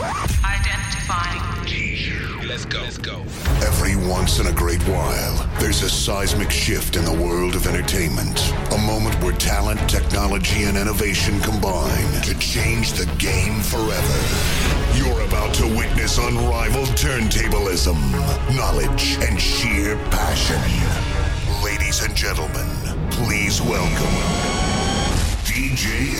Identifying. Let's go. Let's go. Every once in a great while, there's a seismic shift in the world of entertainment. A moment where talent, technology, and innovation combine to change the game forever. You're about to witness unrivaled turntablism, knowledge, and sheer passion. Ladies and gentlemen, please welcome DJ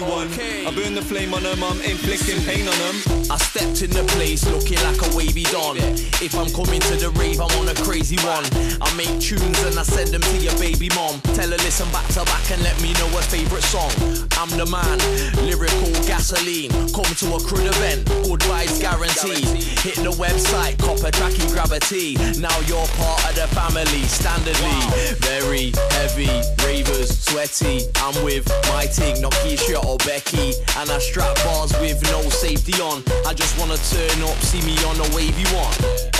we're on a wavy one. Okay. I burn the flame on them, I'm inflicting pain on them. I stepped in the place looking like a wavy don. If I'm coming to the rave, I'm on a crazy one. I make tunes and I send them to your baby mom. Tell her listen back to back and let me know her favorite song. I'm the man, lyrical gasoline. Come to a crude event, good vibes guaranteed. Hit the website, copper tracky, grab a tea. Now you're part of the family, standardly. Very heavy, ravers, sweaty. I'm with my team, not Keisha or Becky. And I strap bars with no safety on. I just wanna turn up, see me on a wavy one.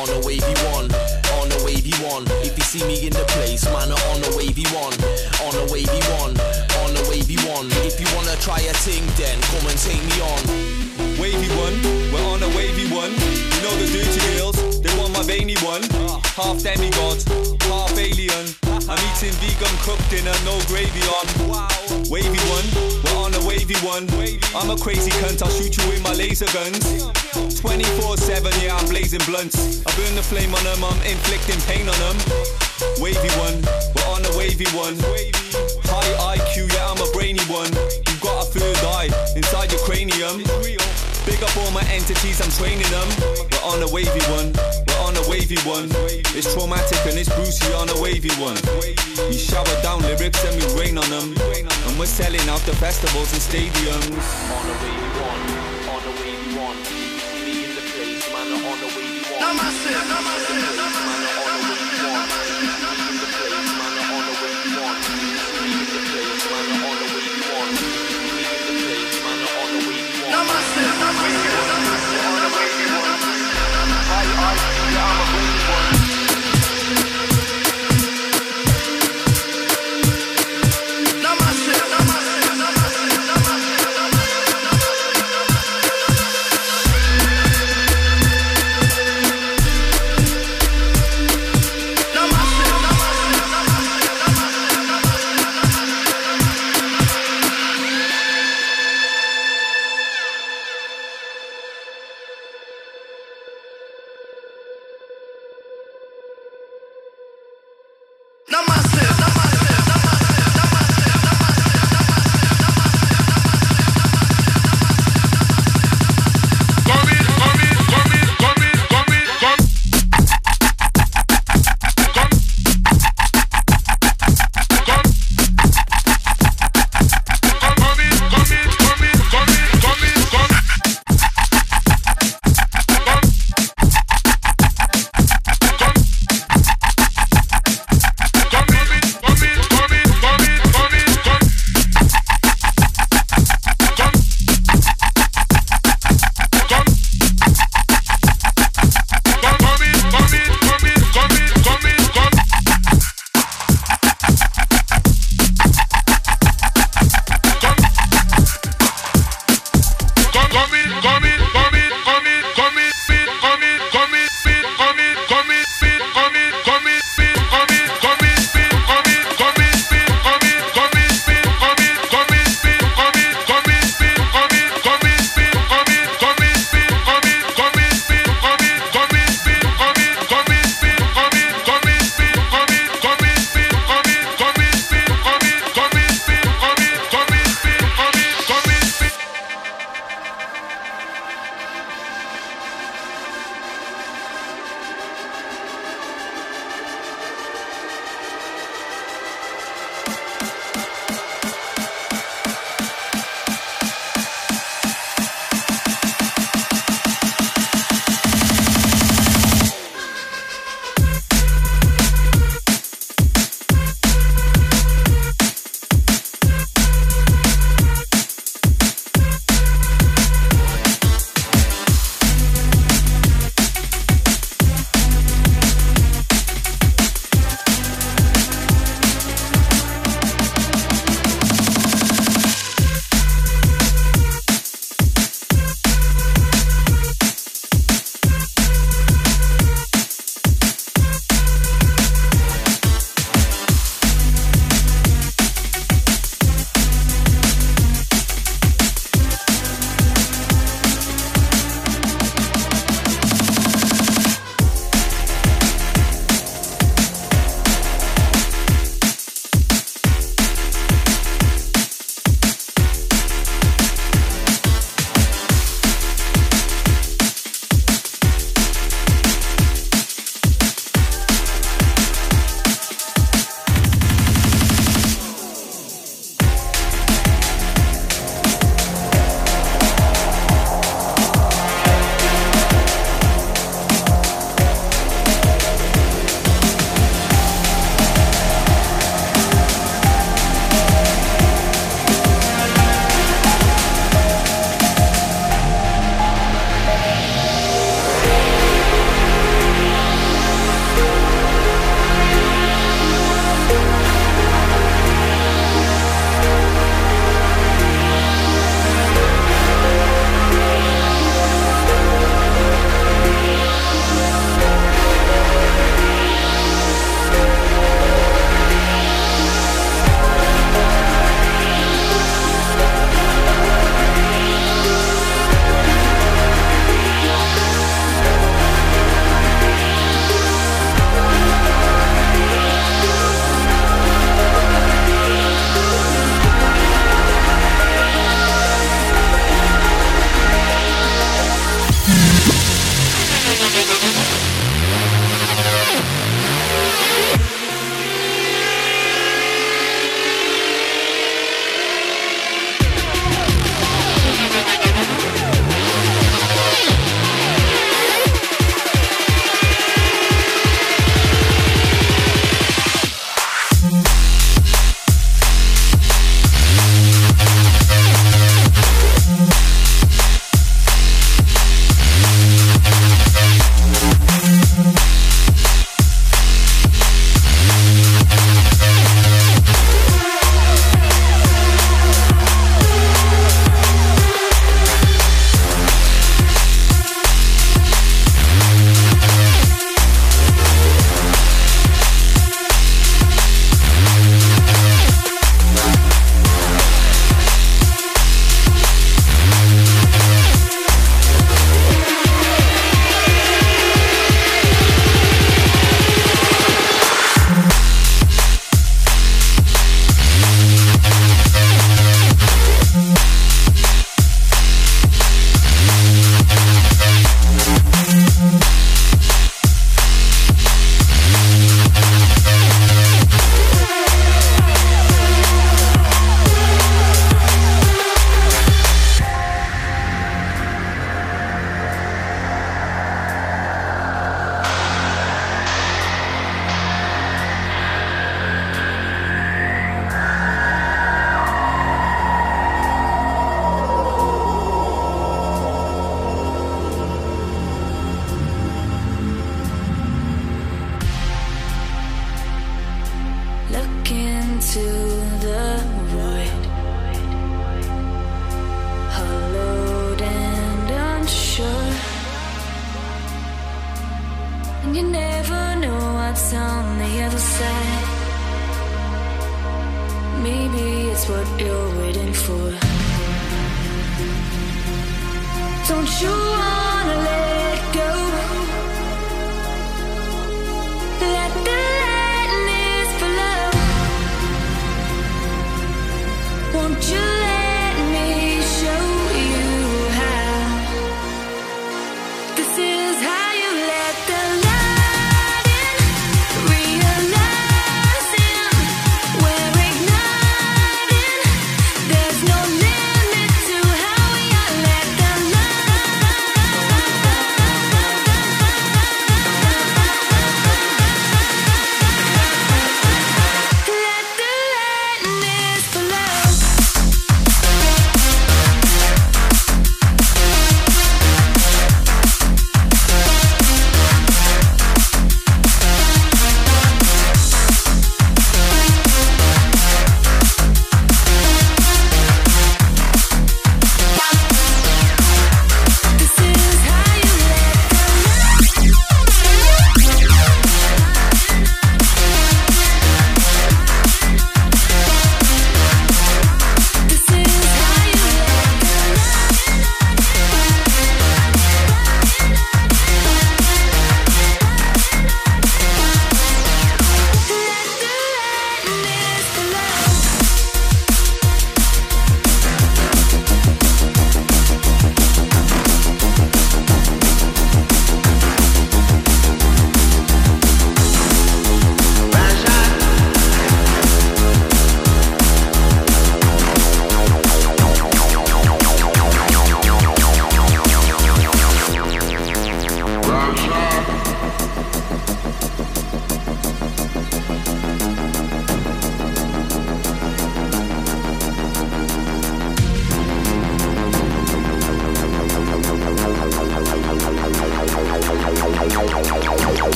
On a wavy one, on a wavy one. If you see me in the place, man, on a wavy one. On a wavy one, on a wavy one. If you wanna try a thing, then come and take me on. Wavy one, we're on a wavy one. You know the dirty girls, they want my veiny one. Half demigod, half alien. I'm eating vegan cooked dinner, no gravy on. Wavy one, we're on a wavy one. I'm a crazy cunt, I'll shoot you with my laser guns. 24 7, yeah, I'm blazing blunts. I burn the flame on them, I'm inflicting pain on them. Wavy one, we're on a wavy one. High IQ, yeah, I'm a brainy one. You've got a third eye inside your cranium. Big up all my entities, I'm training them. We're on a wavy one, we're on a wavy one. It's traumatic and it's Brucey on a wavy one. We shower down lyrics and we rain on them. And we're selling out the festivals and stadiums. On a wavy one, on a wavy one. If you see me in the place, man, on a wavy one. Man, on a wavy one.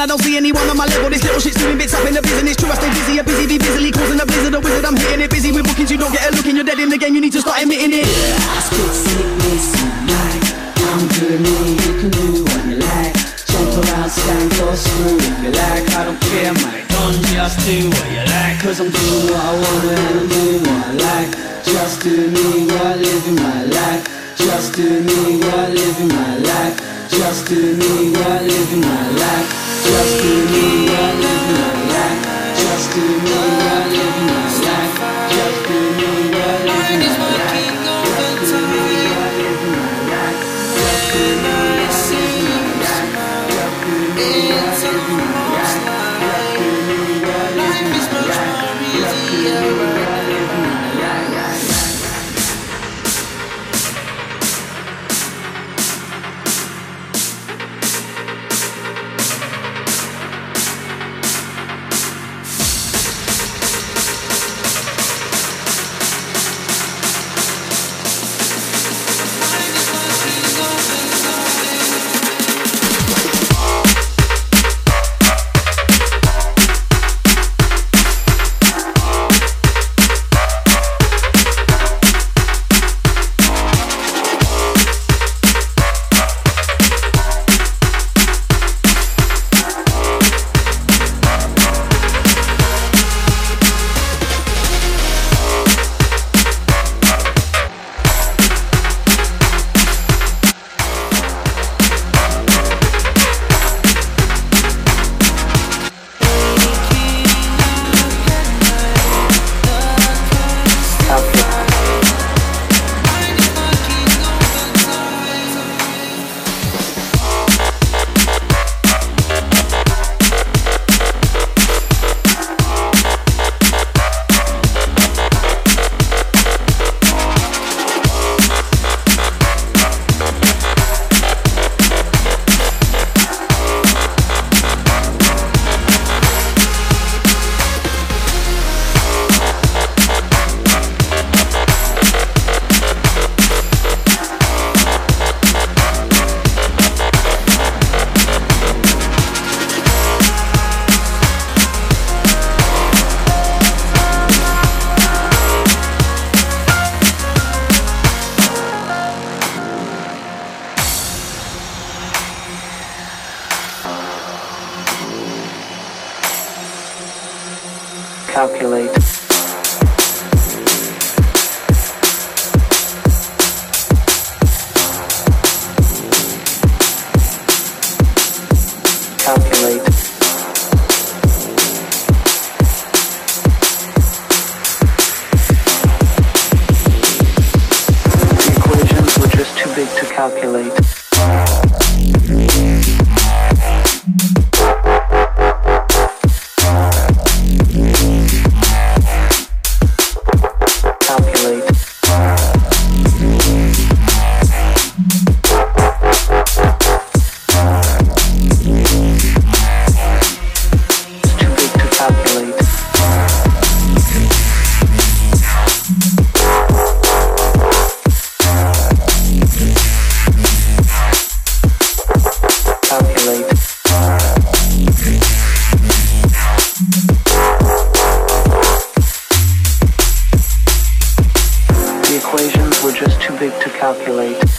I don't see anyone on my level. This little shit's doing bits up in the business. True, I stay busy, a busy, be busily causing a blizzard, a wizard. I'm hitting it busy with bookings. You don't get a look in, you're dead in the game. You need to start admitting it. I'm good, me. You can do what you like. Jump around, stand or screw if you like. I don't care, mate. Don't just do what you like. Cause I'm doing what I wanna and I'm doing what I like. Just do me while living my life. Just do me while living my life. Just do me while living my life. Just do me while living my life. Just do me while living my life. Calculate. Calculate.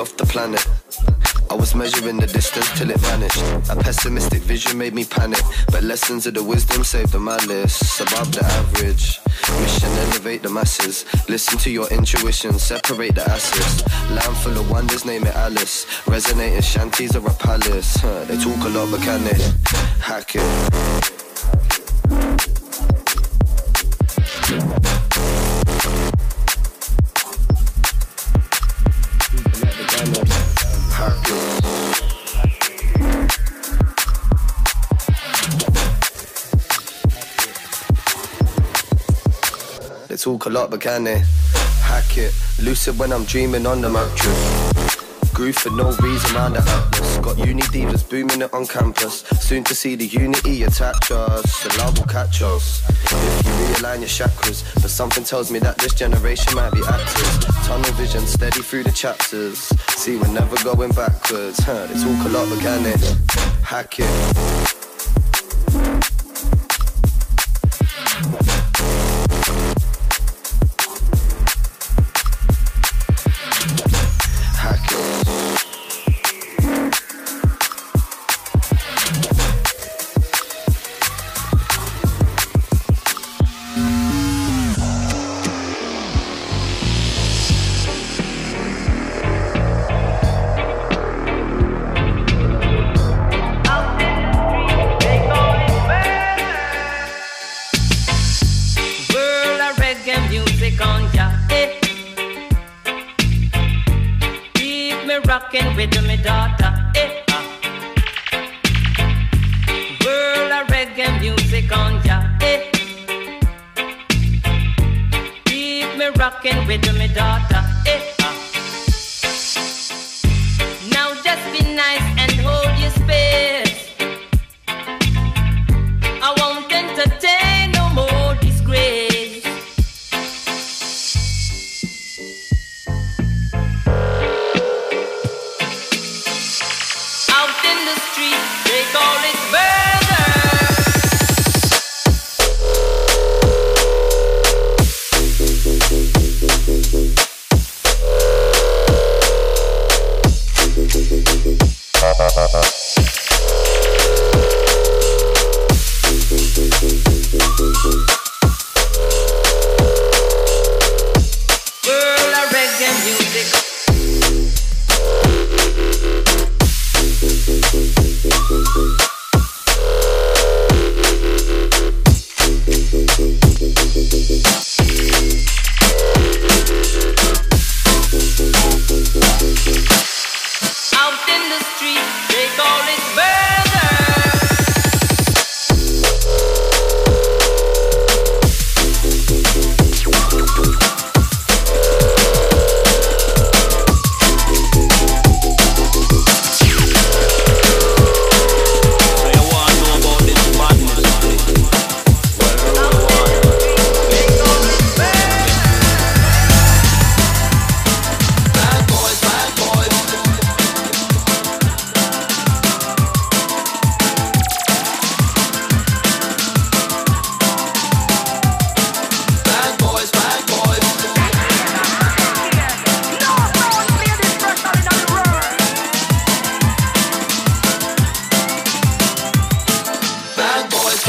Off the planet. I was measuring the distance till it vanished. A pessimistic vision made me panic, but lessons of the wisdom saved the malice above the average. Mission elevate the masses. Listen to your intuition, separate the assets. Land full of wonders, name it Alice. Resonating shanties or a palace. Huh, they talk a lot, but can they hack it? Talk a lot, but can they hack it? Lucid when I'm dreaming on the mattress. Groove for no reason round the atlas. Got uni divas booming it on campus. Soon to see the unity attach us. The love will catch us. If you realign your chakras, but something tells me that this generation might be actors. Tunnel vision steady through the chapters. See, we're never going backwards. Huh, they talk a lot, but can they hack it?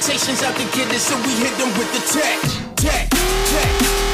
Imitations out to get it, so we hit them with the. Tech, tech, tech.